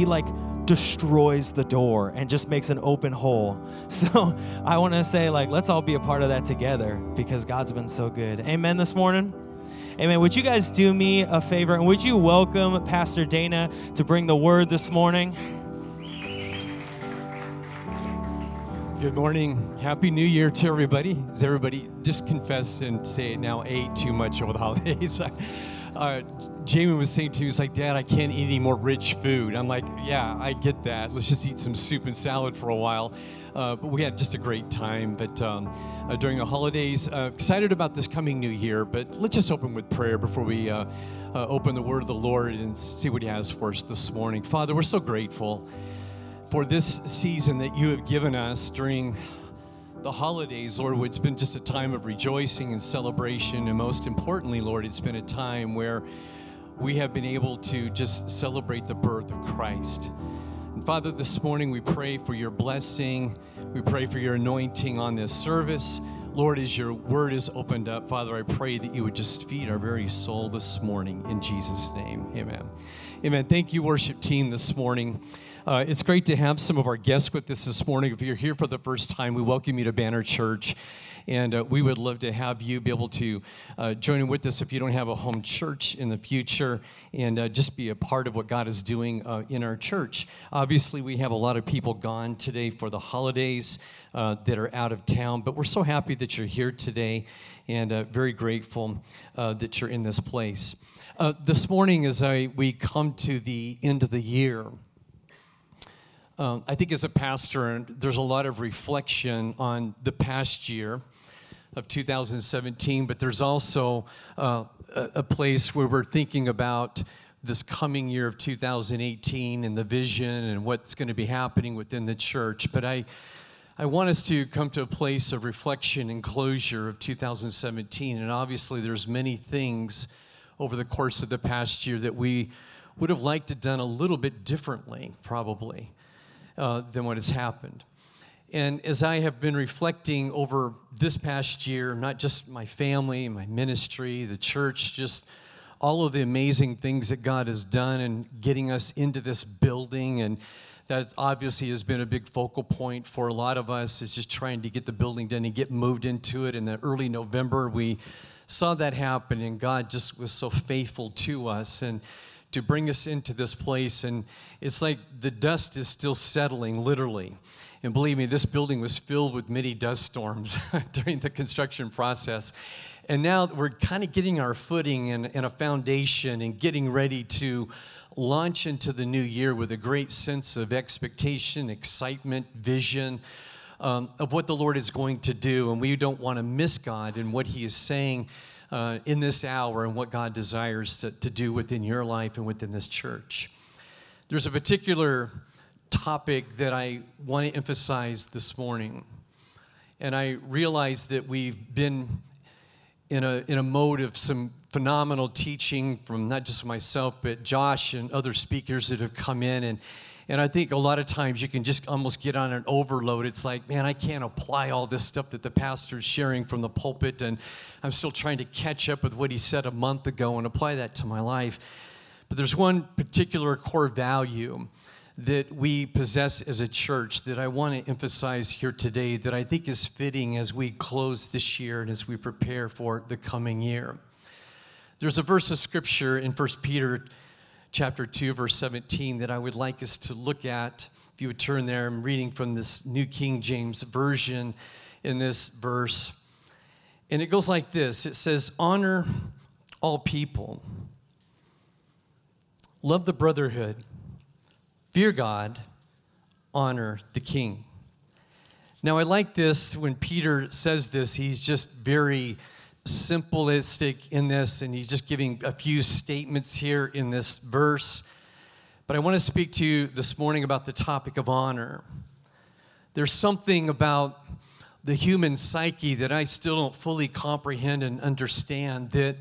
he like destroys the door and just makes an open hole. So I want to say, like, let's all be a part of that together because God's been so good. Amen this morning. Amen. Would you guys do me a favor and would you welcome Pastor Dana to bring the word this morning? Good morning. Happy New Year to everybody. Does everybody just confess and say it now ate too much over the holidays? uh, Jamie was saying to me, he's like, Dad, I can't eat any more rich food. I'm like, yeah, I get that. Let's just eat some soup and salad for a while. Uh, but we had just a great time. But um, uh, during the holidays, uh, excited about this coming new year. But let's just open with prayer before we uh, uh, open the word of the Lord and see what He has for us this morning. Father, we're so grateful for this season that you have given us during the holidays, Lord, it's been just a time of rejoicing and celebration. And most importantly, Lord, it's been a time where we have been able to just celebrate the birth of Christ. And Father, this morning we pray for your blessing. We pray for your anointing on this service. Lord, as your word is opened up, Father, I pray that you would just feed our very soul this morning in Jesus' name. Amen. Amen. Thank you, worship team, this morning. Uh, it's great to have some of our guests with us this morning. If you're here for the first time, we welcome you to Banner Church. And uh, we would love to have you be able to uh, join in with us if you don't have a home church in the future and uh, just be a part of what God is doing uh, in our church. Obviously, we have a lot of people gone today for the holidays uh, that are out of town, but we're so happy that you're here today and very grateful that you're in this place. this morning, as I, we come to the end of the year, um, I think as a pastor, there's a lot of reflection on the past year of 2017, but there's also uh, a place where we're thinking about this coming year of 2018 and the vision and what's going to be happening within the church. But I, I want us to come to a place of reflection and closure of 2017. And obviously, there's many things over the course of the past year that we would have liked to done a little bit differently, probably. Uh, than what has happened. And as I have been reflecting over this past year, not just my family, my ministry, the church, just all of the amazing things that God has done and getting us into this building and that obviously has been a big focal point for a lot of us is just trying to get the building done and get moved into it in the early november we saw that happen and god just was so faithful to us and to bring us into this place. And it's like the dust is still settling, literally. And believe me, this building was filled with many dust storms during the construction process. And now we're kind of getting our footing and, and, a foundation and getting ready to launch into the new year with a great sense of expectation, excitement, vision um, of what the Lord is going to do. And we don't want to miss God and what He is saying uh, in this hour and what God desires to, to do within your life and within this church. There's a particular topic that I want to emphasize this morning. And I realize that we've been in a, in a mode of some phenomenal teaching from not just myself, but Josh and other speakers that have come in. And and I think a lot of times you can just almost get on an overload. It's like, man, I can't apply all this stuff that the pastor's sharing from the pulpit, and I'm still trying to catch up with what he said a month ago and apply that to my life. But there's one particular core value that we possess as a church that I want to emphasize here today that I think is fitting as we close this year and as we prepare for the coming year. There's a verse of scripture in 1 Peter chapter 2, verse 17, that I would like us to look at. If you would turn there, I'm reading from this New King James Version in this verse. And it goes like this it says, Honor all people, love the brotherhood, fear God, honor the king. Now, I like this when Peter says this, he's just very simplistic in this, and he's just giving a few statements here in this verse. But I want to speak to you this morning about the topic of honor. There's something about the human psyche that I still don't fully comprehend and understand that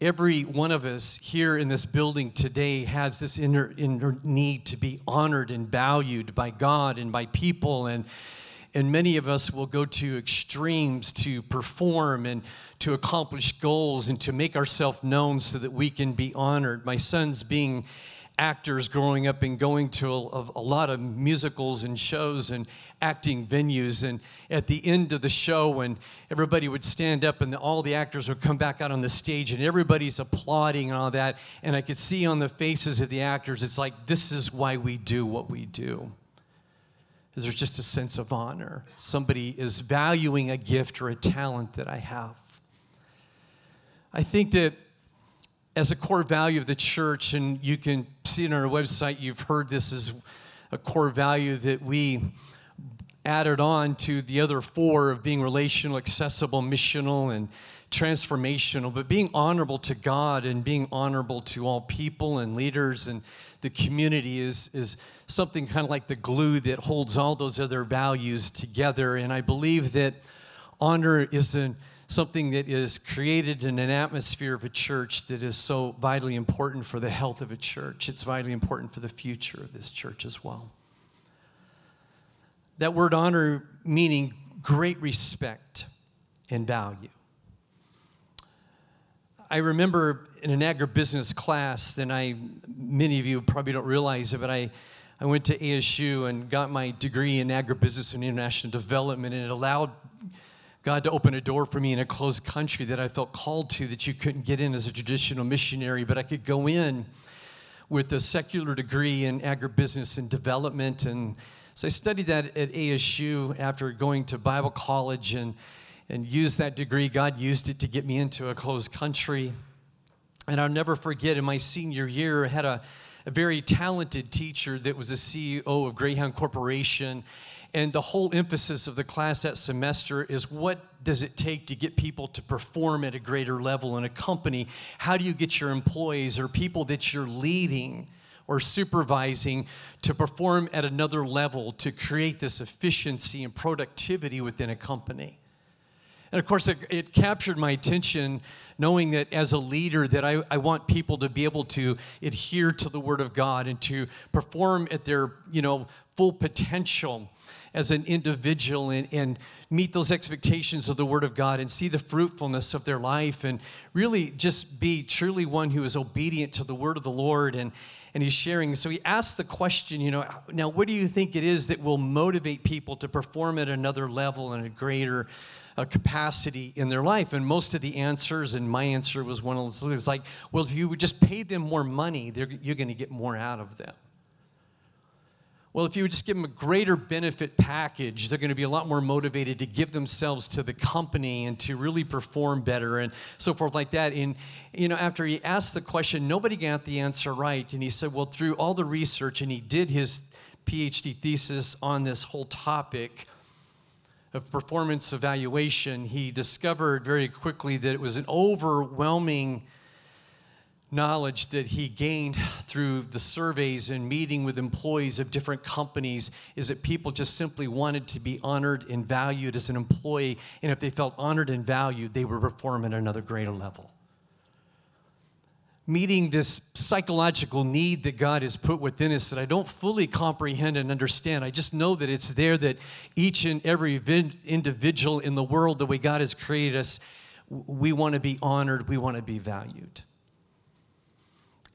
every one of us here in this building today has this inner, inner need to be honored and valued by God and by people and and many of us will go to extremes to perform and to accomplish goals and to make ourselves known so that we can be honored. My son's being actors growing up and going to a, a, lot of musicals and shows and acting venues. And at the end of the show, when everybody would stand up and the, all the actors would come back out on the stage and everybody's applauding and all that, and I could see on the faces of the actors, it's like, this is why we do what we do. There's just a sense of honor. Somebody is valuing a gift or a talent that I have. I think that as a core value of the church, and you can see it on our website, you've heard this is a core value that we added on to the other four of being relational, accessible, missional, and transformational, but being honorable to God and being honorable to all people and leaders and the community is, is something kind of like the glue that holds all those other values together. And I believe that honor is something that is created in an atmosphere of a church that is so vitally important for the health of a church. It's vitally important for the future of this church as well. That word honor meaning great respect and value. I remember in an agribusiness class, then I, many of you probably don't realize it, but I, I went to ASU and got my degree in agribusiness and international development, and it allowed God to open a door for me in a closed country that I felt called to that you couldn't get in as a traditional missionary, but I could go in with a secular degree in agribusiness and development. And so I studied that at ASU after going to Bible college and, and used that degree. God used it to get me into a closed country. And I'll never forget in my senior year, I had a, a very talented teacher that was a CEO of Greyhound Corporation and the whole emphasis of the class that semester is what does it take to get people to perform at a greater level in a company? How do you get your employees or people that you're leading or supervising to perform at another level to create this efficiency and productivity within a company? And of course, it, it, captured my attention knowing that as a leader that I, I want people to be able to adhere to the Word of God and to perform at their, you know, full potential as an individual and, and meet those expectations of the Word of God and see the fruitfulness of their life and really just be truly one who is obedient to the Word of the Lord. And, and he's sharing. So he asked the question, you know, now what do you think it is that will motivate people to perform at another level and a greater uh, capacity in their life? And most of the answers, and my answer was one of those, it's like, well, if you would just pay them more money, you're going to get more out of them. Well, if you would just give them a greater benefit package, they're going to be a lot more motivated to give themselves to the company and to really perform better and so forth like that. And, you know, after he asked the question, nobody got the answer right. And he said, well, through all the research, and he did his PhD thesis on this whole topic of performance evaluation, he discovered very quickly that it was an overwhelming knowledge that he gained through the surveys and meeting with employees of different companies is that people just simply wanted to be honored and valued as an employee. And if they felt honored and valued, they would perform at another greater level. Meeting this psychological need that God has put within us that I don't fully comprehend and understand. I just know that it's there that each and every individual in the world, the way God has created us, we want to be honored, we want to be valued.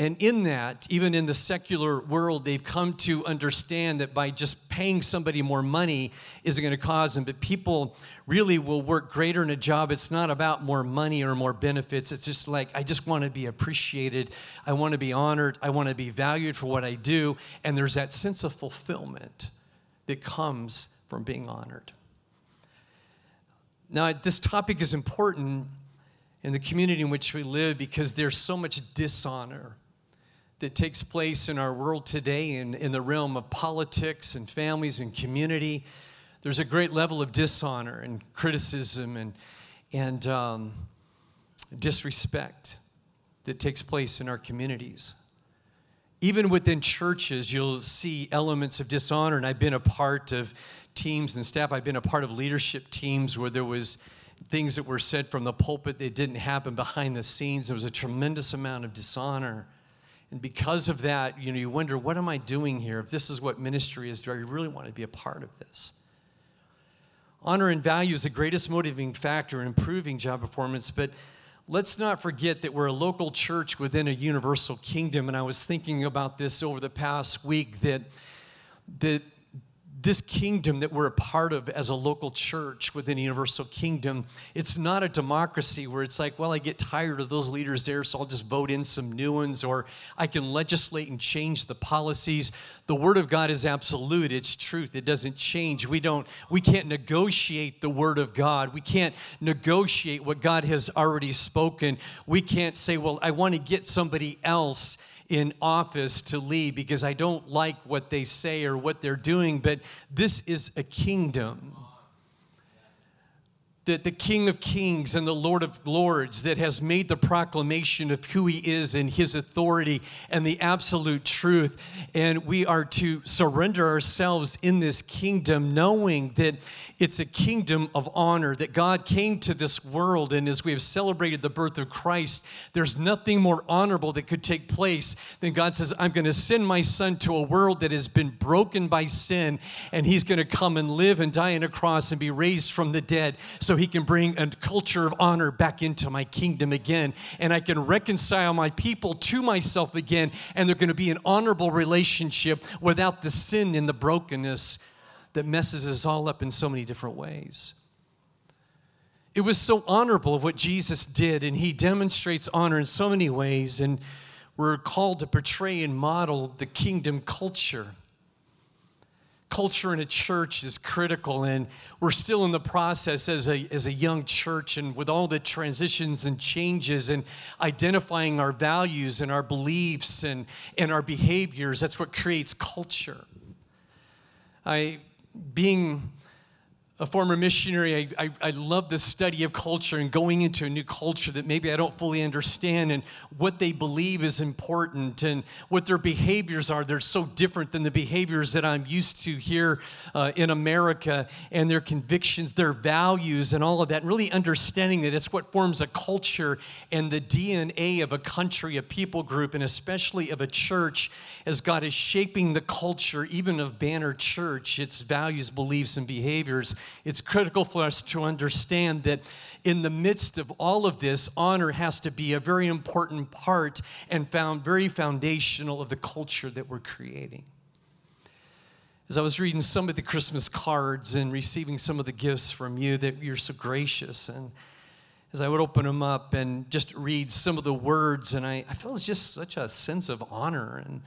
And in that, even in the secular world, they've come to understand that by just paying somebody more money isn't going to cause them. But people really will work greater in a job. It's not about more money or more benefits. It's just like, I just want to be appreciated. I want to be honored. I want to be valued for what I do. And there's that sense of fulfillment that comes from being honored. Now, this topic is important in the community in which we live because there's so much dishonor that takes place in our world today in, in the realm of politics and families and community. There's a great level of dishonor and criticism and, and um, disrespect that takes place in our communities. Even within churches, you'll see elements of dishonor. And I've been a part of teams and staff, I've been a part of leadership teams where there was things that were said from the pulpit that didn't happen behind the scenes. There was a tremendous amount of dishonor. And because of that, you know, you wonder, what am I doing here? If this is what ministry is, do I really want to be a part of this? Honor and value is the greatest motivating factor in improving job performance, but let's not forget that we're a local church within a universal kingdom. And I was thinking about this over the past week that, that this kingdom that we're a part of as a local church within a universal kingdom, it's not a democracy where it's like, well, I get tired of those leaders there, so I'll just vote in some new ones, or I can legislate and change the policies. The word of God is absolute, it's truth, it doesn't change. We don't, we can't negotiate the word of God. We can't negotiate what God has already spoken. We can't say, well, I want to get somebody else in office to lead because I don't like what they say or what they're doing, but this is a kingdom that the King of Kings and the Lord of Lords that has made the proclamation of who He is and His authority and the absolute truth. And we are to surrender ourselves in this kingdom, knowing that it's a kingdom of honor, that God came to this world. And as we have celebrated the birth of Christ, there's nothing more honorable that could take place than God says, I'm going to send my son to a world that has been broken by sin, and He's going to come and live and die on a cross and be raised from the dead. So he can bring a culture of honor back into my kingdom again. And I can reconcile my people to myself again, and they're going to be an honorable relationship without the sin and the brokenness that messes us all up in so many different ways. It was so honorable of what Jesus did, and he demonstrates honor in so many ways. And we're called to portray and model the kingdom culture culture in a church is critical and we're still in the process as a, as a young church and with all the transitions and changes and identifying our values and our beliefs and, and our behaviors that's what creates culture i being a former missionary, I, I, I, love the study of culture and going into a new culture that maybe I don't fully understand and what they believe is important and what their behaviors are. They're so different than the behaviors that I'm used to here uh, in America and their convictions, their values, and all of that. And really understanding that it's what forms a culture and the DNA of a country, a people group, and especially of a church as God is shaping the culture, even of Banner Church, its values, beliefs, and behaviors it's critical for us to understand that in the midst of all of this, honor has to be a very important part and found very foundational of the culture that we're creating. As I was reading some of the Christmas cards and receiving some of the gifts from you, that you're so gracious. And as I would open them up and just read some of the words, and I, I felt just such a sense of honor. And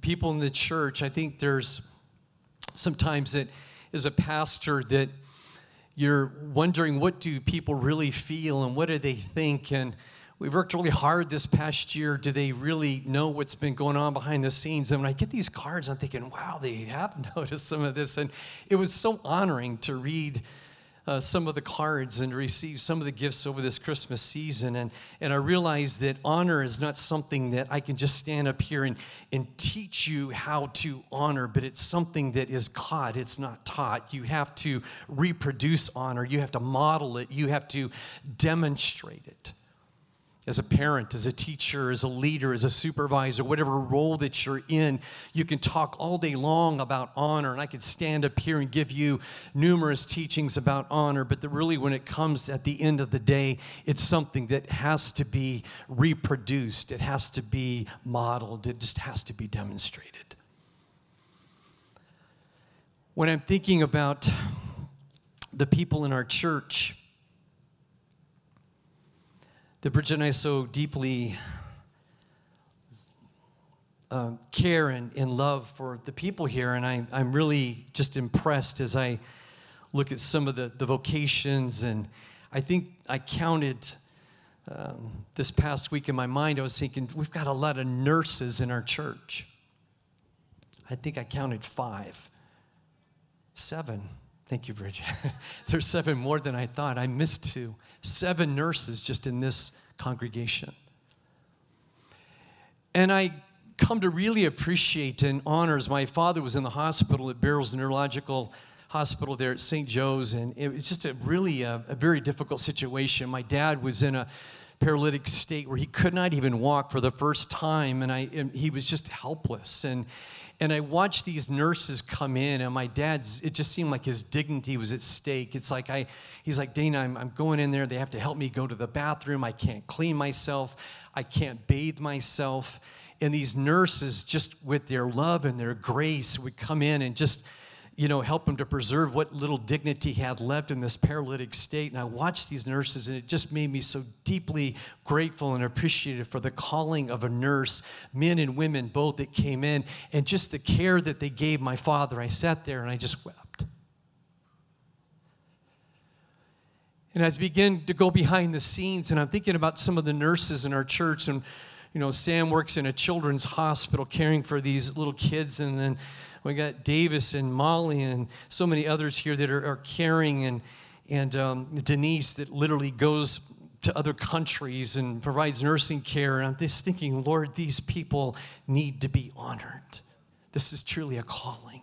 people in the church, I think there's sometimes that as a pastor that you're wondering what do people really feel and what do they think? And we've worked really hard this past year. Do they really know what's been going on behind the scenes? And when i get these cards i'm thinking wow they have noticed some of this. And it was so honoring to read uh, some of the cards and receive some of the gifts over this Christmas season. And, and I realized that honor is not something that I can just stand up here and, and teach you how to honor, but it's something that is caught, it's not taught. You have to reproduce honor, you have to model it, you have to demonstrate it as a parent, as a teacher, as a leader, as a supervisor, whatever role that you're in, you can talk all day long about honor. And I could stand up here and give you numerous teachings about honor, but the, really, when it comes at the end of the day, it's something that has to be reproduced, it has to be modeled, it just has to be demonstrated. When I'm thinking about the people in our church, that Bridget and I so deeply uh, care and, and love for the people here. And I, I'm really just impressed as I look at some of the, the vocations. And I think I counted um, this past week in my mind, I was thinking, we've got a lot of nurses in our church. I think I counted five, seven. Thank you, Bridget. There's seven more than I thought. I missed two seven nurses just in this congregation. And I come to really appreciate and honor as my father was in the hospital at Barrow's Neurological Hospital there at St. Joe's, and it was just a really a, a very difficult situation. My dad was in a paralytic state where he could not even walk for the first time, and I and he was just helpless and And I watched these nurses come in, and my dad's, it just seemed like his dignity was at stake. It's like, I, he's like, Dana, I'm, I'm going in there. They have to help me go to the bathroom. I can't clean myself, I can't bathe myself. And these nurses, just with their love and their grace, would come in and just, you know, help him to preserve what little dignity he had left in this paralytic state. And I watched these nurses, and it just made me so deeply grateful and appreciative for the calling of a nurse, men and women both that came in, and just the care that they gave my father. I sat there and I just wept. And as I began to go behind the scenes, and I'm thinking about some of the nurses in our church, and you know, Sam works in a children's hospital caring for these little kids, and then we got Davis and Molly and so many others here that are, are caring, and and um, Denise that literally goes to other countries and provides nursing care. And I'm just thinking, Lord, these people need to be honored. This is truly a calling.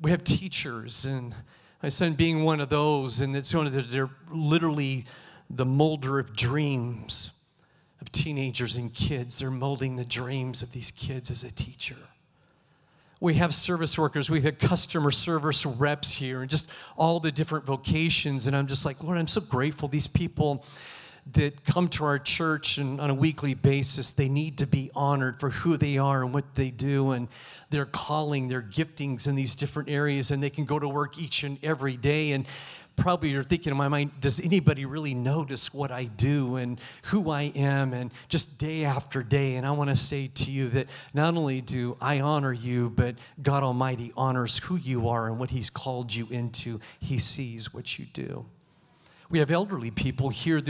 We have teachers, and my son being one of those, and it's one of the, they're literally the molder of dreams of teenagers and kids. They're molding the dreams of these kids as a teacher. We have service workers, we've had customer service reps here, and just all the different vocations. And I'm just like, Lord, I'm so grateful. These people that come to our church and on a weekly basis, they need to be honored for who they are and what they do and their calling, their giftings in these different areas. And they can go to work each and every day. And probably you're thinking in my mind, does anybody really notice what I do and who I am and just day after day? And I want to say to you that not only do I honor you, but God Almighty honors who you are and what He's called you into. He sees what you do. We have elderly people here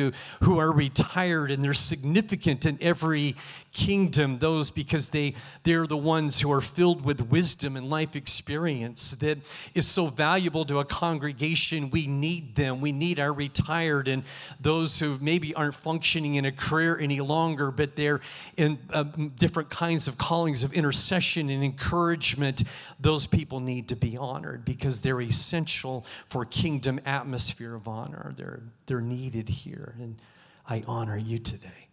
who are retired and they're significant in every kingdom, those because they, they're the ones who are filled with wisdom and life experience that is so valuable to a congregation. We need them. We need our retired and those who maybe aren't functioning in a career any longer, but they're in uh, different kinds of callings of intercession and encouragement. Those people need to be honored because they're essential for kingdom atmosphere of honor. They're, they're needed here. And I honor you today.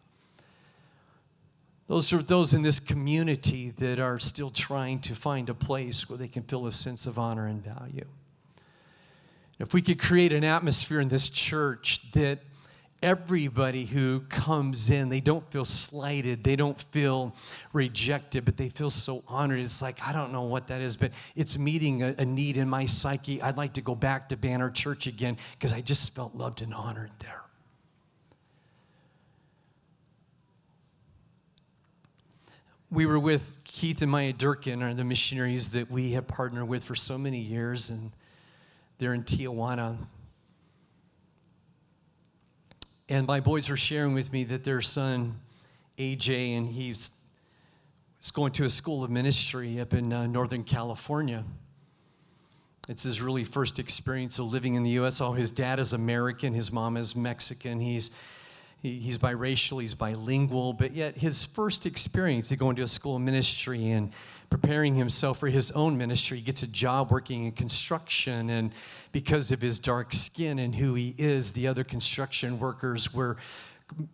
Those are those in this community that are still trying to find a place where they can feel a sense of honor and value. If we could create an atmosphere in this church that everybody who comes in, they don't feel slighted, they don't feel rejected, but they feel so honored. It's like, I don't know what that is, but it's meeting a, a need in my psyche. I'd like to go back to Banner Church again because I just felt loved and honored there. we were with Keith and Maya Durkin, are the missionaries that we have partnered with for so many years, and they're in Tijuana. And my boys were sharing with me that their son, AJ, and he's going to a school of ministry up in uh, Northern California. It's his really first experience of living in the U.S. Oh, his dad is American, his mom is Mexican. He's he, he's biracial, he's bilingual, but yet his first experience to going to a school of ministry and preparing himself for his own ministry, he gets a job working in construction. And because of his dark skin and who he is, the other construction workers were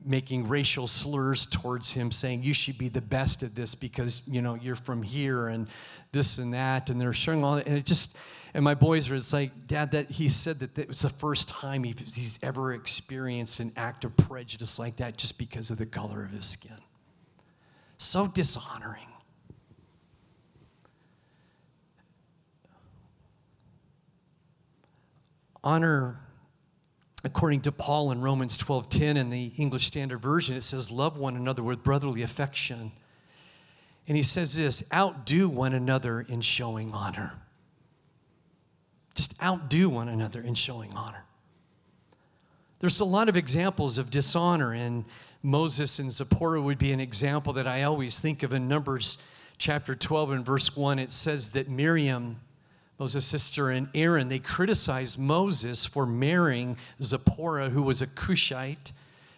making racial slurs towards him saying you should be the best at this because you know you're from here and this and that and they're showing all that and it just and my boys were it's like, Dad, that he said that it was the first time he's ever experienced an act of prejudice like that just because of the color of his skin. So dishonoring. Honor, according to Paul in Romans 12:10 in the English Standard Version, it says, love one another with brotherly affection. And he says this outdo one another in showing honor. Just outdo one another in showing honor. There's a lot of examples of dishonor, and Moses and Zipporah would be an example that I always think of in Numbers chapter 12 and verse 1. It says that Miriam, Moses' sister, and Aaron, they criticized Moses for marrying Zipporah, who was a Cushite.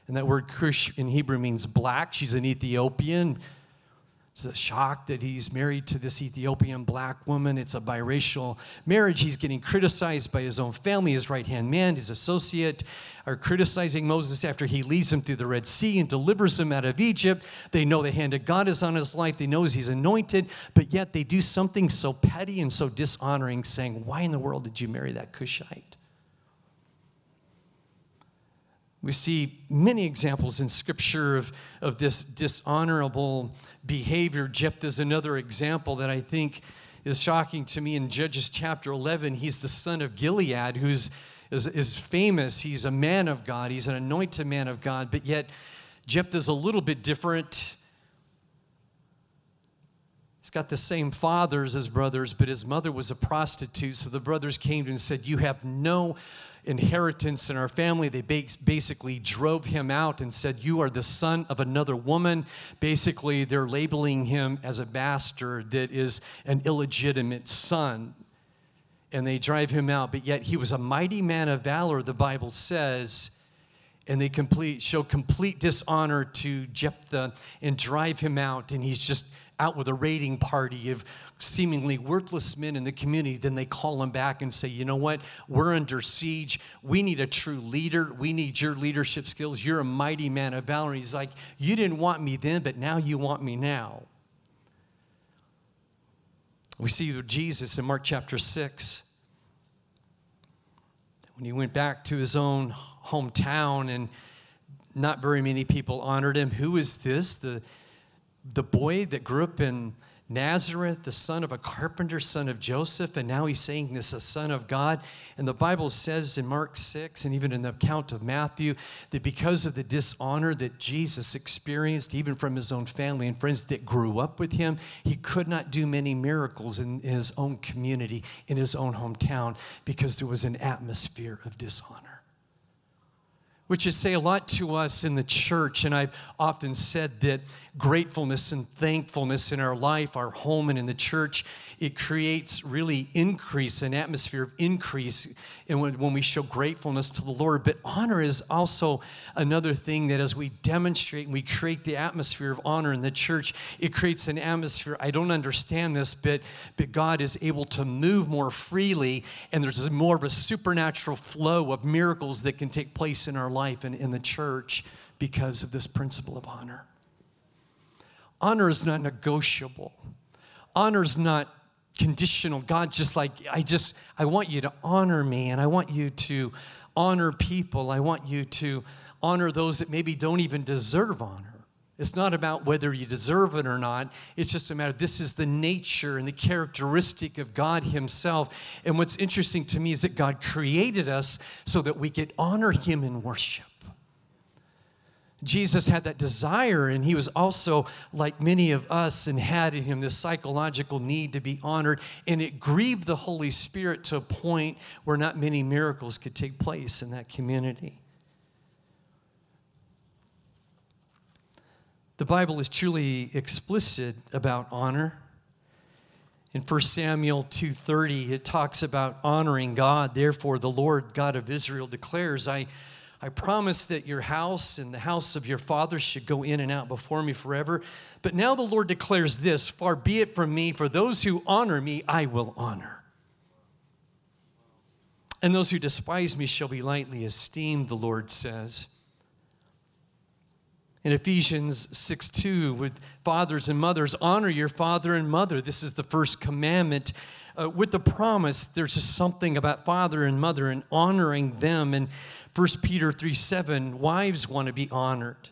And that word Cush in Hebrew means black. She's an Ethiopian. It's a shock that he's married to this Ethiopian black woman. It's a biracial marriage. He's getting criticized by his own family. His right hand man, his associate, are criticizing Moses after he leads them through the Red Sea and delivers them out of Egypt. They know the hand of God is on his life. They know he's anointed, but yet they do something so petty and so dishonoring, saying, Why in the world did you marry that Cushite? We see many examples in Scripture of, of this dishonorable behavior. Jephthah is another example that I think is shocking to me in Judges chapter 11. He's the son of Gilead, who's is, is famous. He's a man of God, he's an anointed man of God, but yet Jephthah's a little bit different. Got the same fathers as brothers, but his mother was a prostitute. So the brothers came to him and said, You have no inheritance in our family. They basically drove him out and said, You are the son of another woman. Basically, they're labeling him as a bastard that is an illegitimate son. And they drive him out, but yet he was a mighty man of valor, the Bible says. And they complete, show complete dishonor to Jephthah and drive him out. And he's just out with a raiding party of seemingly worthless men in the community, then they call him back and say, you know what? We're under siege. We need a true leader. We need your leadership skills. You're a mighty man of valor. He's like, you didn't want me then, but now you want me now. We see Jesus in Mark chapter 6. When he went back to his own hometown and not very many people honored him. Who is this? The, the boy that grew up in Nazareth, the son of a carpenter, son of Joseph, and now he's saying this, a son of God. And the Bible says in Mark 6 and even in the account of Matthew that because of the dishonor that Jesus experienced, even from his own family and friends that grew up with him, he could not do many miracles in his own community, in his own hometown, because there was an atmosphere of dishonor which is say a lot to us in the church. And I've often said that gratefulness and thankfulness in our life, our home, and in the church, it creates really increase, an atmosphere of increase and when, when we show gratefulness to the Lord. But honor is also another thing that as we demonstrate and we create the atmosphere of honor in the church, it creates an atmosphere. I don't understand this, but, but God is able to move more freely, and there's more of a supernatural flow of miracles that can take place in our life and in the church because of this principle of honor. Honor is not negotiable. Honor is not conditional. God just like, I just, I want you to honor me and I want you to honor people. I want you to honor those that maybe don't even deserve honor. It's not about whether you deserve it or not. It's just a matter, this is the nature and the characteristic of God Himself. And what's interesting to me is that God created us so that we could honor Him in worship. Jesus had that desire, and he was also like many of us and had in him this psychological need to be honored. And it grieved the Holy Spirit to a point where not many miracles could take place in that community. The Bible is truly explicit about honor. In 1 Samuel 2:30 it talks about honoring God. Therefore the Lord God of Israel declares, I I promise that your house and the house of your father should go in and out before me forever. But now the Lord declares this Far be it from me, for those who honor me, I will honor. And those who despise me shall be lightly esteemed, the Lord says. In Ephesians 6 2, with fathers and mothers, honor your father and mother. This is the first commandment. Uh, with the promise, there's just something about father and mother and honoring them. And 1 Peter 3 7, wives want to be honored.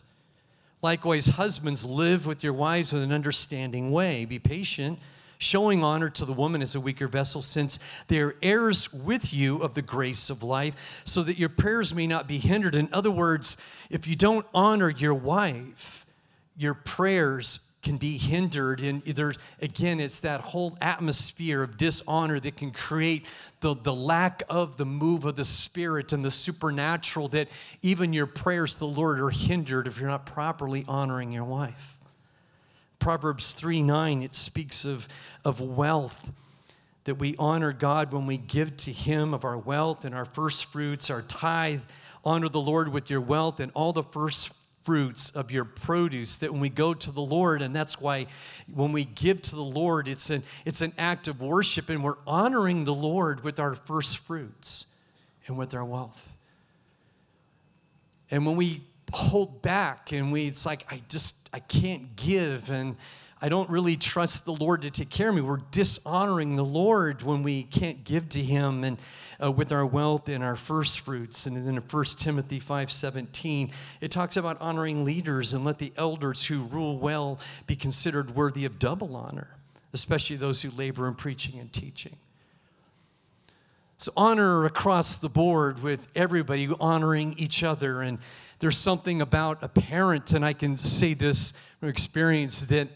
Likewise, husbands, live with your wives with an understanding way. Be patient, showing honor to the woman as a weaker vessel, since they are heirs with you of the grace of life, so that your prayers may not be hindered. In other words, if you don't honor your wife, your prayers can be hindered. And there again it's that whole atmosphere of dishonor that can create the, the lack of the move of the spirit and the supernatural that even your prayers to the lord are hindered if you're not properly honoring your wife. Proverbs 3 9 it speaks of, of wealth that we honor god when we give to him of our wealth and our first fruits our tithe. Honor the lord with your wealth and all the first fruits of your produce that when we go to the Lord, and that's why when we give to the Lord, it's an, it's an act of worship, and we're honoring the Lord with our first fruits and with our wealth. And when we hold back and we, it's like, I just, I can't give, and I don't really trust the Lord to take care of me. We're dishonoring the Lord when we can't give to Him and uh, with our wealth and our first fruits. And then in 1 Timothy 5:17, it talks about honoring leaders and let the elders who rule well be considered worthy of double honor, especially those who labor in preaching and teaching. So honor across the board with everybody honoring each other. And there's something about a parent, and I can say this from experience that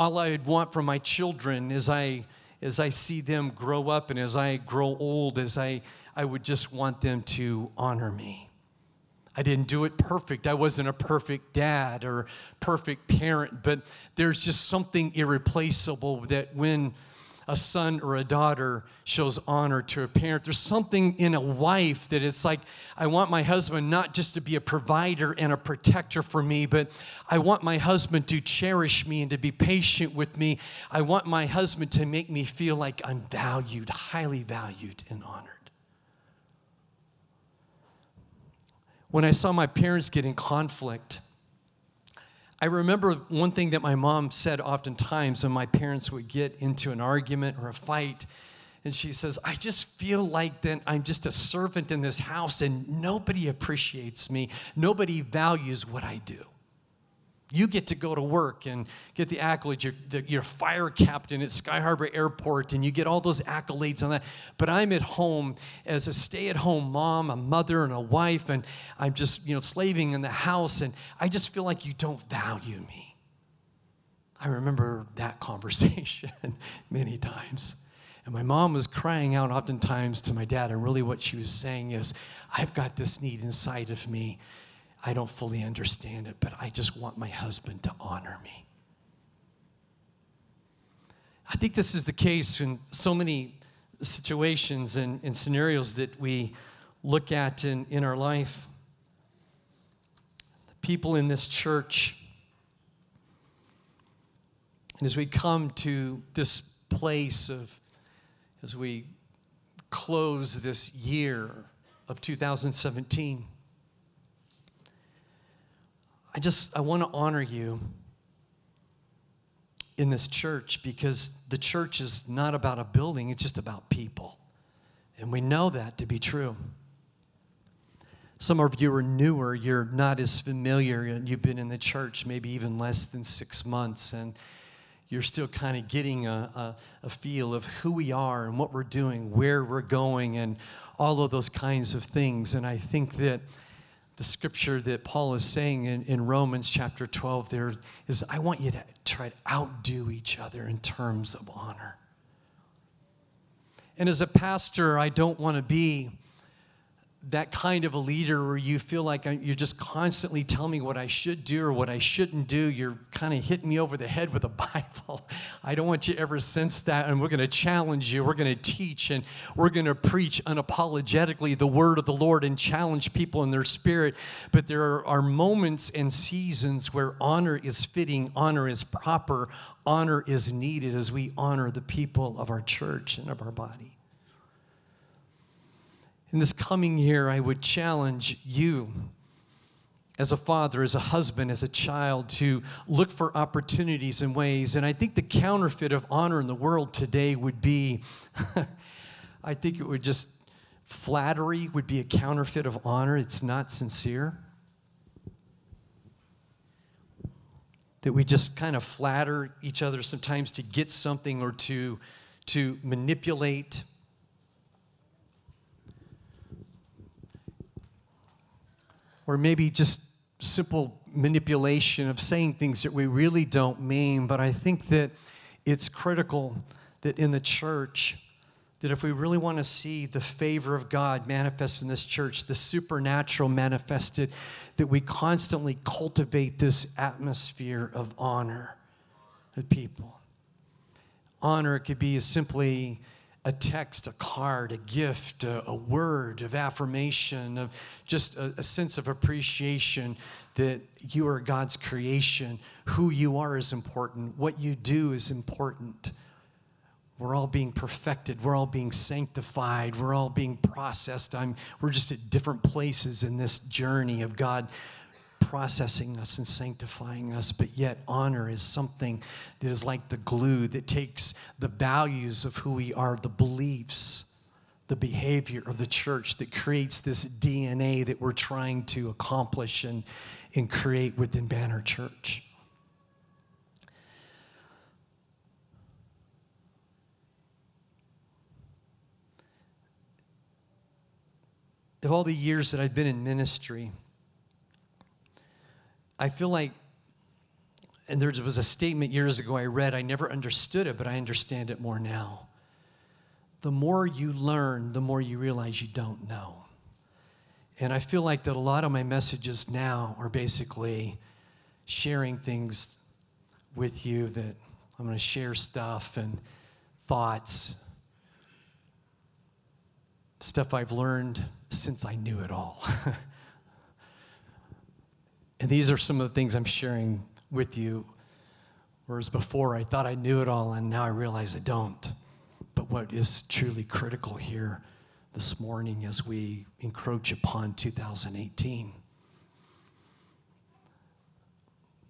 all I'd want from my children as I as I see them grow up and as I grow old, as I I would just want them to honor me. I didn't do it perfect. I wasn't a perfect dad or perfect parent, but there's just something irreplaceable that when a son or a daughter shows honor to a parent. There's something in a wife that it's like, I want my husband not just to be a provider and a protector for me, but I want my husband to cherish me and to be patient with me. I want my husband to make me feel like I'm valued, highly valued, and honored. When I saw my parents get in conflict, I remember one thing that my mom said oftentimes when my parents would get into an argument or a fight. And she says, I just feel like then I'm just a servant in this house and nobody appreciates me. Nobody values what I do. You get to go to work and get the accolades. You're, the, you're fire captain at Sky Harbor Airport and you get all those accolades on that. But I'm at home as a stay at home mom, a mother, and a wife, and I'm just, you know, slaving in the house, and I just feel like you don't value me. I remember that conversation many times. And my mom was crying out oftentimes to my dad, and really what she was saying is, I've got this need inside of me I don't fully understand it, but I just want my husband to honor me. I think this is the case in so many situations and, and scenarios that we look at in, in our life. The people in this church, and as we come to this place of, as we close this year of 2017, I just, I want to honor you in this church because the church is not about a building, it's just about people. And we know that to be true. Some of you are newer, you're not as familiar, and you've been in the church maybe even less than six months, and you're still kind of getting a, a, a feel of who we are and what we're doing, where we're going, and all of those kinds of things. And I think that the scripture that Paul is saying in, in Romans chapter 12 there is I want you to try to outdo each other in terms of honor. And as a pastor, I don't want to be that kind of a leader where you feel like you're just constantly telling me what I should do or what I shouldn't do. You're kind of hitting me over the head with a Bible. I don't want you ever sense that. And we're going to challenge you. We're going to teach and we're going to preach unapologetically the word of the Lord and challenge people in their spirit. But there are moments and seasons where honor is fitting, honor is proper, honor is needed as we honor the people of our church and of our body. In this coming year, I would challenge you as a father, as a husband, as a child to look for opportunities and ways. And I think the counterfeit of honor in the world today would be I think it would just, flattery would be a counterfeit of honor. It's not sincere. That we just kind of flatter each other sometimes to get something or to, to manipulate or maybe just simple manipulation of saying things that we really don't mean. But I think that it's critical that in the church, that if we really want to see the favor of God manifest in this church, the supernatural manifested, that we constantly cultivate this atmosphere of honor with people. Honor could be as simply a text, a card, a gift, a, a word of affirmation, of just a, a sense of appreciation that you are God's creation. Who you are is important, what you do is important. We're all being perfected. We're all being sanctified. We're all being processed. I'm, we're just at different places in this journey of God processing us and sanctifying us, but yet honor is something that is like the glue that takes the values of who we are, the beliefs, the behavior of the church that creates this DNA that we're trying to accomplish and, and create within Banner Church. Of all the years that I've been in ministry, I feel like, and there was a statement years ago I read, I never understood it, but I understand it more now. The more you learn, the more you realize you don't know. And I feel like that a lot of my messages now are basically sharing things with you that I'm going to share stuff and thoughts, stuff I've learned since I knew it all. And these are some of the things I'm sharing with you. Whereas before I thought I knew it all, and now I realize I don't. But what is truly critical here this morning as we encroach upon 2018,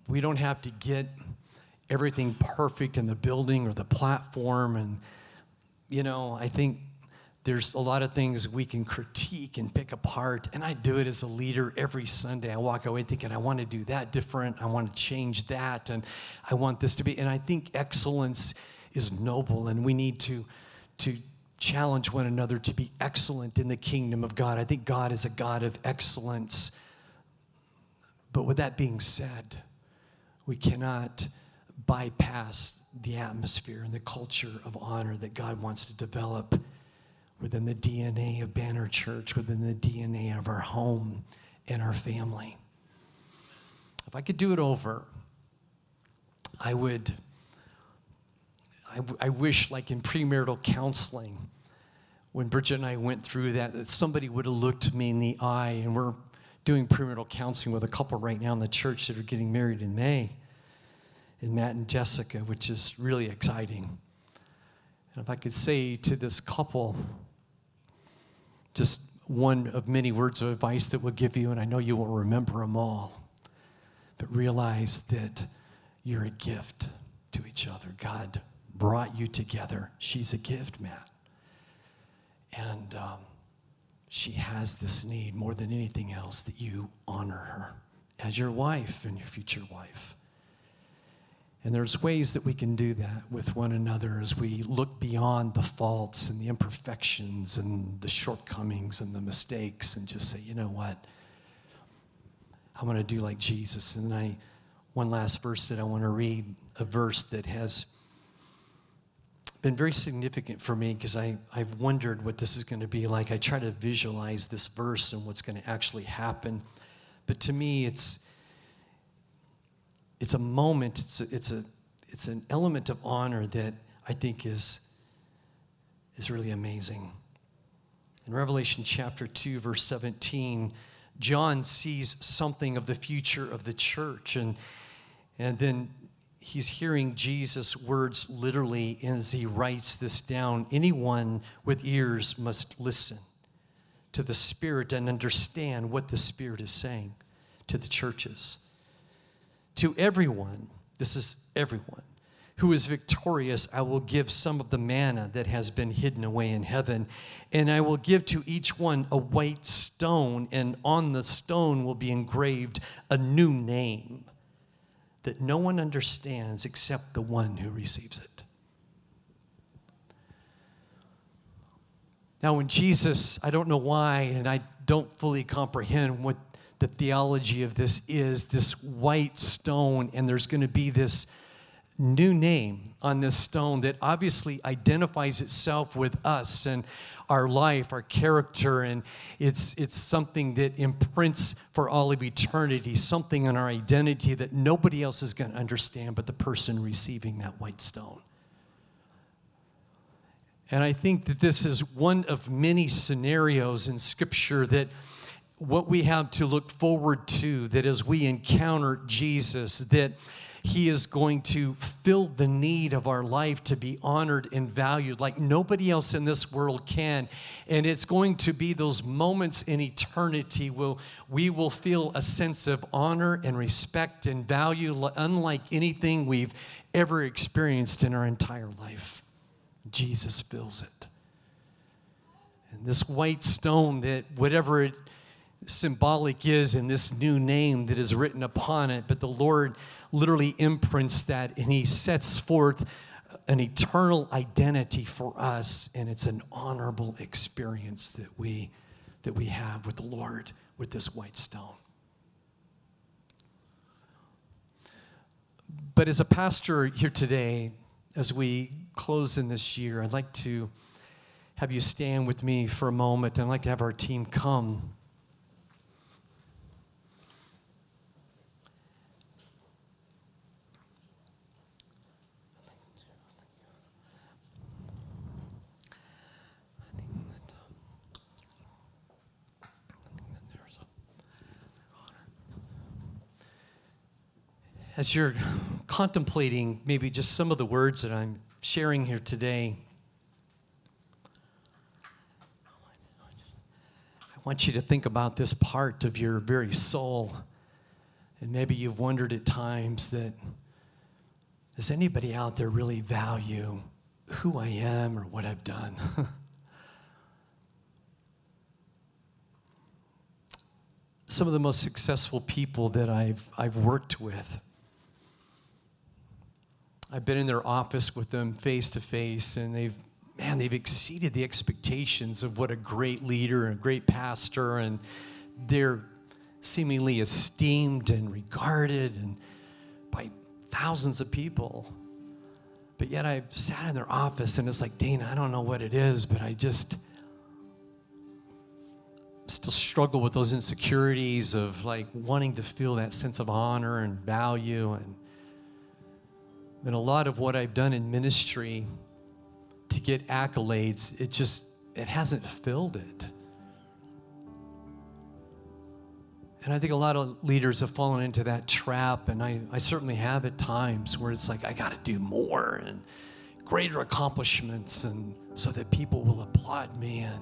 we don't have to get everything perfect in the building or the platform. And, you know, I think there's a lot of things we can critique and pick apart. And I do it as a leader every Sunday. I walk away thinking, I want to do that different. I want to change that. And I want this to be. And I think excellence is noble, and we need to, to challenge one another to be excellent in the kingdom of God. I think God is a God of excellence. But with that being said, we cannot bypass the atmosphere and the culture of honor that God wants to develop within the DNA of Banner Church, within the DNA of our home and our family. If I could do it over, I would, I, I wish, like in premarital counseling, when Bridget and I went through that, that somebody would have looked me in the eye, and we're doing premarital counseling with a couple right now in the church that are getting married in May, and Matt and Jessica, which is really exciting. And if I could say to this couple, just one of many words of advice that we'll give you, and I know you will remember them all. But realize that you're a gift to each other. God brought you together. She's a gift, Matt. And um, she has this need more than anything else that you honor her as your wife and your future wife. And there's ways that we can do that with one another as we look beyond the faults and the imperfections and the shortcomings and the mistakes and just say, you know what? I want to do like Jesus. And I, one last verse that I want to read, a verse that has been very significant for me because I've wondered what this is going to be like. I try to visualize this verse and what's going to actually happen. But to me, it's, it's a moment, it's a, it's, a, it's an element of honor that I think is, is really amazing. In Revelation chapter 2, verse 17, John sees something of the future of the church, and, and then he's hearing Jesus' words literally as he writes this down. Anyone with ears must listen to the Spirit and understand what the Spirit is saying to the churches. To everyone, this is everyone, who is victorious, I will give some of the manna that has been hidden away in heaven. And I will give to each one a white stone, and on the stone will be engraved a new name that no one understands except the one who receives it. Now, when Jesus, I don't know why, and I don't fully comprehend what the theology of this is this white stone, and there's going to be this new name on this stone that obviously identifies itself with us and our life, our character, and it's, it's something that imprints for all of eternity, something in our identity that nobody else is going to understand but the person receiving that white stone. And I think that this is one of many scenarios in Scripture that what we have to look forward to, that as we encounter Jesus, that he is going to fill the need of our life to be honored and valued like nobody else in this world can. And it's going to be those moments in eternity where we will feel a sense of honor and respect and value unlike anything we've ever experienced in our entire life. Jesus fills it. And this white stone that whatever it symbolic is in this new name that is written upon it, but the Lord literally imprints that and he sets forth an eternal identity for us and it's an honorable experience that we that we have with the Lord with this white stone. But as a pastor here today, as we close in this year, I'd like to have you stand with me for a moment. I'd like to have our team come. As you're contemplating maybe just some of the words that I'm sharing here today, I want you to think about this part of your very soul. And maybe you've wondered at times that does anybody out there really value who I am or what I've done? Some of the most successful people that I've, I've worked with I've been in their office with them face to face, and they've, man, they've exceeded the expectations of what a great leader and a great pastor, and they're seemingly esteemed and regarded and by thousands of people. But yet I've sat in their office and it's like, Dana, I don't know what it is, but I just still struggle with those insecurities of like wanting to feel that sense of honor and value and and a lot of what I've done in ministry to get accolades, it just it hasn't filled it. And I think a lot of leaders have fallen into that trap, and I, I certainly have at times where it's like, I got to do more and greater accomplishments, and so that people will applaud me and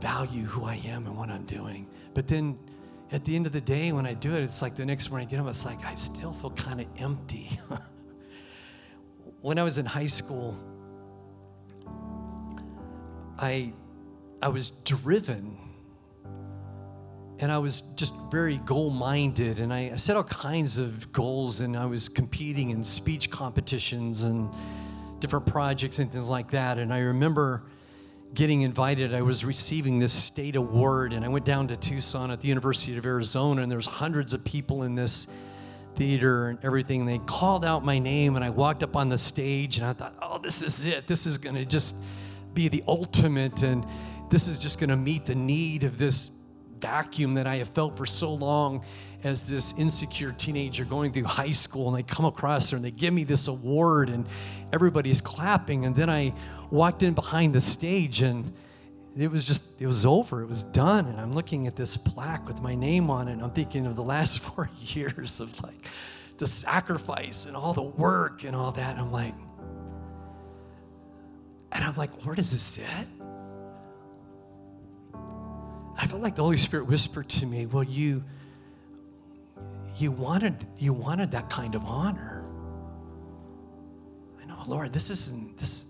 value who I am and what I'm doing. But then at the end of the day, when I do it, it's like the next morning I get up, it's like I still feel kind of empty. when I was in high school, I, I was driven and I was just very goal minded. And I, I, set all kinds of goals, and I was competing in speech competitions and different projects and things like that. And I remember getting invited. I was receiving this state award, and I went down to Tucson at the University of Arizona, and there was hundreds of people in this theater and everything. They called out my name, and I walked up on the stage, and I thought, oh, this is it. This is going to just be the ultimate, and this is just going to meet the need of this vacuum that I have felt for so long as this insecure teenager going through high school. And they come across her and they give me this award, and everybody's clapping. And then I walked in behind the stage, and it was just, it was over. It was done. And I'm looking at this plaque with my name on it. And I'm thinking of the last four years of like the sacrifice and all the work and all that. And I'm like, and I'm like, Lord, is this it? I felt like the Holy Spirit whispered to me, Well, you you wanted you wanted that kind of honor. I know, Lord, this isn't this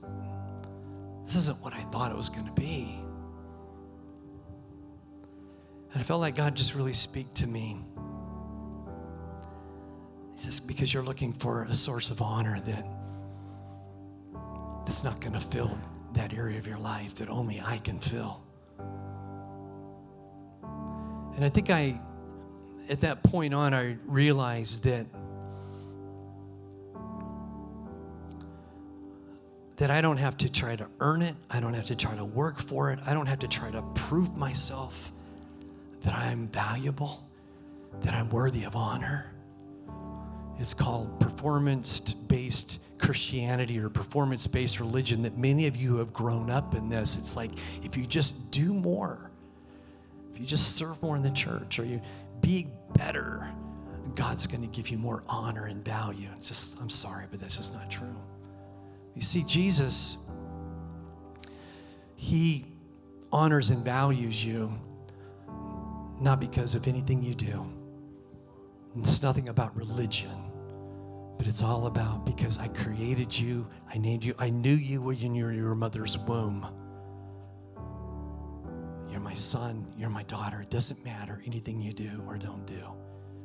this isn't what I thought it was going to be. And I felt like God just really speak to me. He says, because you're looking for a source of honor that that's not going to fill that area of your life that only I can fill. And I think I, at that point on, I realized that that I don't have to try to earn it. I don't have to try to work for it. I don't have to try to prove myself that I'm valuable, that I'm worthy of honor. It's called performance based Christianity or performance based religion that many of you have grown up in this. It's like if you just do more, if you just serve more in the church or you be better, God's going to give you more honor and value. It's just, I'm sorry, but that's just not true. You see, Jesus, He honors and values you not because of anything you do. It's nothing about religion, but it's all about because I created you, I named you, I knew you were in your mother's womb. You're my son, you're my daughter. It doesn't matter anything you do or don't do.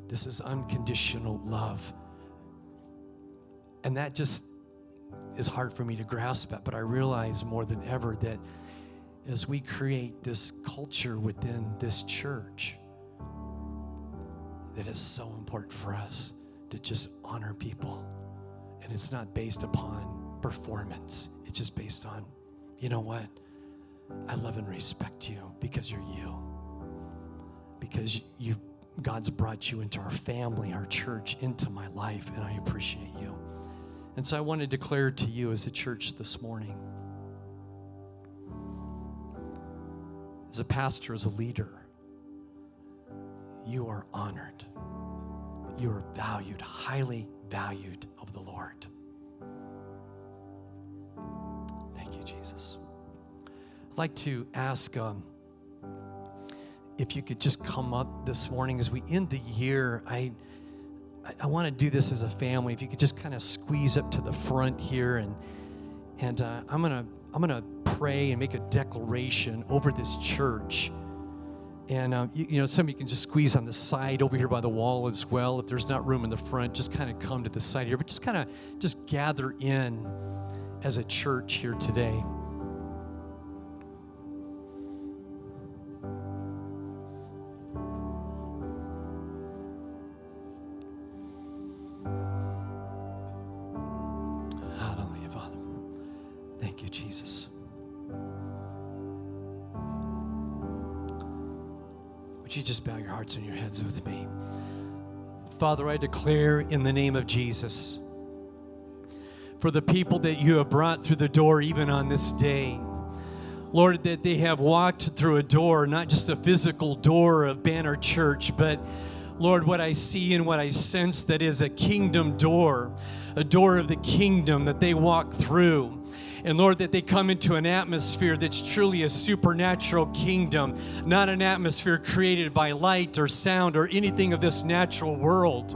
This is unconditional love. And that just is hard for me to grasp at, but I realize more than ever that as we create this culture within this church, that is so important for us to just honor people. And it's not based upon performance, it's just based on, you know what? I love and respect you because you're you. Because you God's brought you into our family, our church, into my life, and I appreciate you. And so I want to declare to you as a church this morning, as a pastor, as a leader, you are honored. You are valued, highly valued of the Lord. Thank you, Jesus. I'd like to ask. Um, if you could just come up this morning as we end the year, I I, want to do this as a family. If you could just kind of squeeze up to the front here, and and uh, I'm gonna I'm gonna pray and make a declaration over this church. And uh, you, you, know, some of you can just squeeze on the side over here by the wall as well. If there's not room in the front, just kind of come to the side here. But just kind of just gather in as a church here today. Father, I declare in the name of Jesus for the people that you have brought through the door, even on this day. Lord, that they have walked through a door, not just a physical door of Banner Church, but Lord, what I see and what I sense that is a kingdom door, a door of the kingdom that they walk through. And Lord, that they come into an atmosphere that's truly a supernatural kingdom, not an atmosphere created by light or sound or anything of this natural world.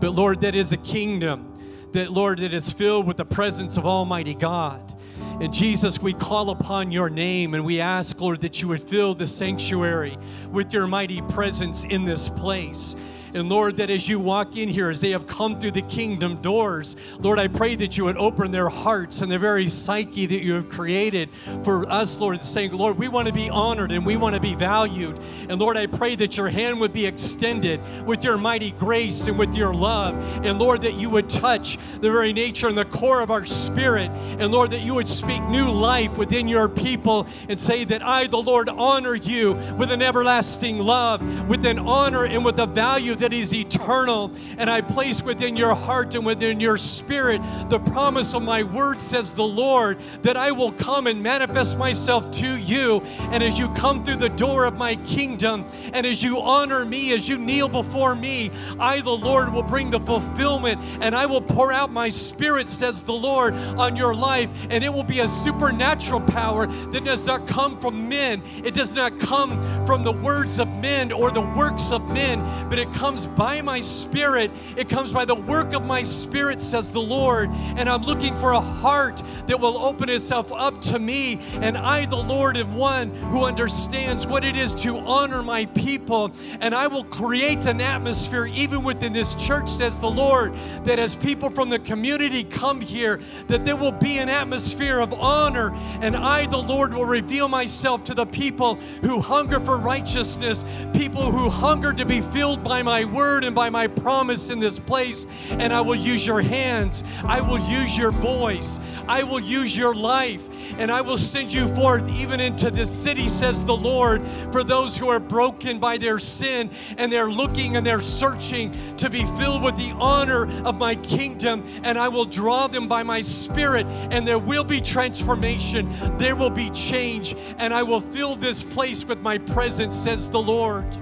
But Lord, that is a kingdom that, Lord, that is filled with the presence of Almighty God. And Jesus, we call upon your name and we ask, Lord, that you would fill the sanctuary with your mighty presence in this place. And Lord, that as you walk in here, as they have come through the kingdom doors, Lord, I pray that you would open their hearts and the very psyche that you have created for us, Lord, saying, Lord, we want to be honored and we want to be valued. And Lord, I pray that your hand would be extended with your mighty grace and with your love. And Lord, that you would touch the very nature and the core of our spirit. And Lord, that you would speak new life within your people and say that I, the Lord, honor you with an everlasting love, with an honor and with a value that that is eternal. And I place within your heart and within your spirit the promise of my word, says the Lord, that I will come and manifest myself to you. And as you come through the door of my kingdom, and as you honor me, as you kneel before me, I, the Lord, will bring the fulfillment and I will pour out my spirit, says the Lord, on your life. And it will be a supernatural power that does not come from men, it does not come from the words of men or the works of men, but it comes comes by my spirit. It comes by the work of my spirit, says the Lord. And I'm looking for a heart that will open itself up to me. And I, the Lord, am one who understands what it is to honor my people. And I will create an atmosphere, even within this church, says the Lord, that as people from the community come here, that there will be an atmosphere of honor. And I, the Lord, will reveal myself to the people who hunger for righteousness, people who hunger to be filled by my my word and by my promise in this place. And I will use your hands. I will use your voice. I will use your life. And I will send you forth even into this city, says the Lord, for those who are broken by their sin and they're looking and they're searching to be filled with the honor of my kingdom. And I will draw them by my spirit, and there will be transformation. There will be change. And I will fill this place with my presence, says the Lord.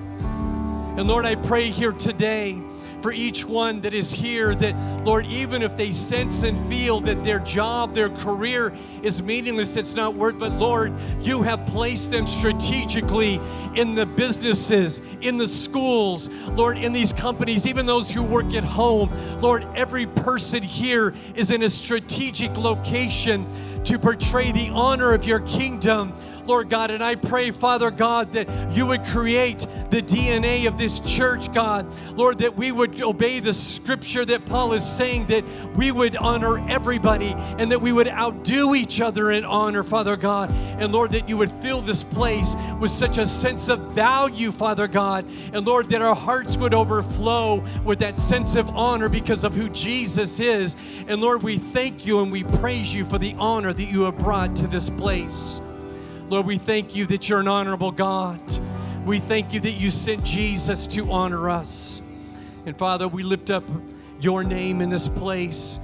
And Lord, I pray here today for each one that is here that, Lord, even if they sense and feel that their job, their career is meaningless, it's not worth, but Lord, you have placed them strategically in the businesses, in the schools, Lord, in these companies, even those who work at home. Lord, every person here is in a strategic location to portray the honor of your kingdom. Lord God. And I pray, Father God, that you would create the DNA of this church, God. Lord, that we would obey the scripture that Paul is saying, that we would honor everybody and that we would outdo each other in honor, Father God. And Lord, that you would fill this place with such a sense of value, Father God. And Lord, that our hearts would overflow with that sense of honor because of who Jesus is. And Lord, we thank you and we praise you for the honor that you have brought to this place. Lord, we thank you that you're an honorable God. We thank you that you sent Jesus to honor us. And Father, we lift up your name in this place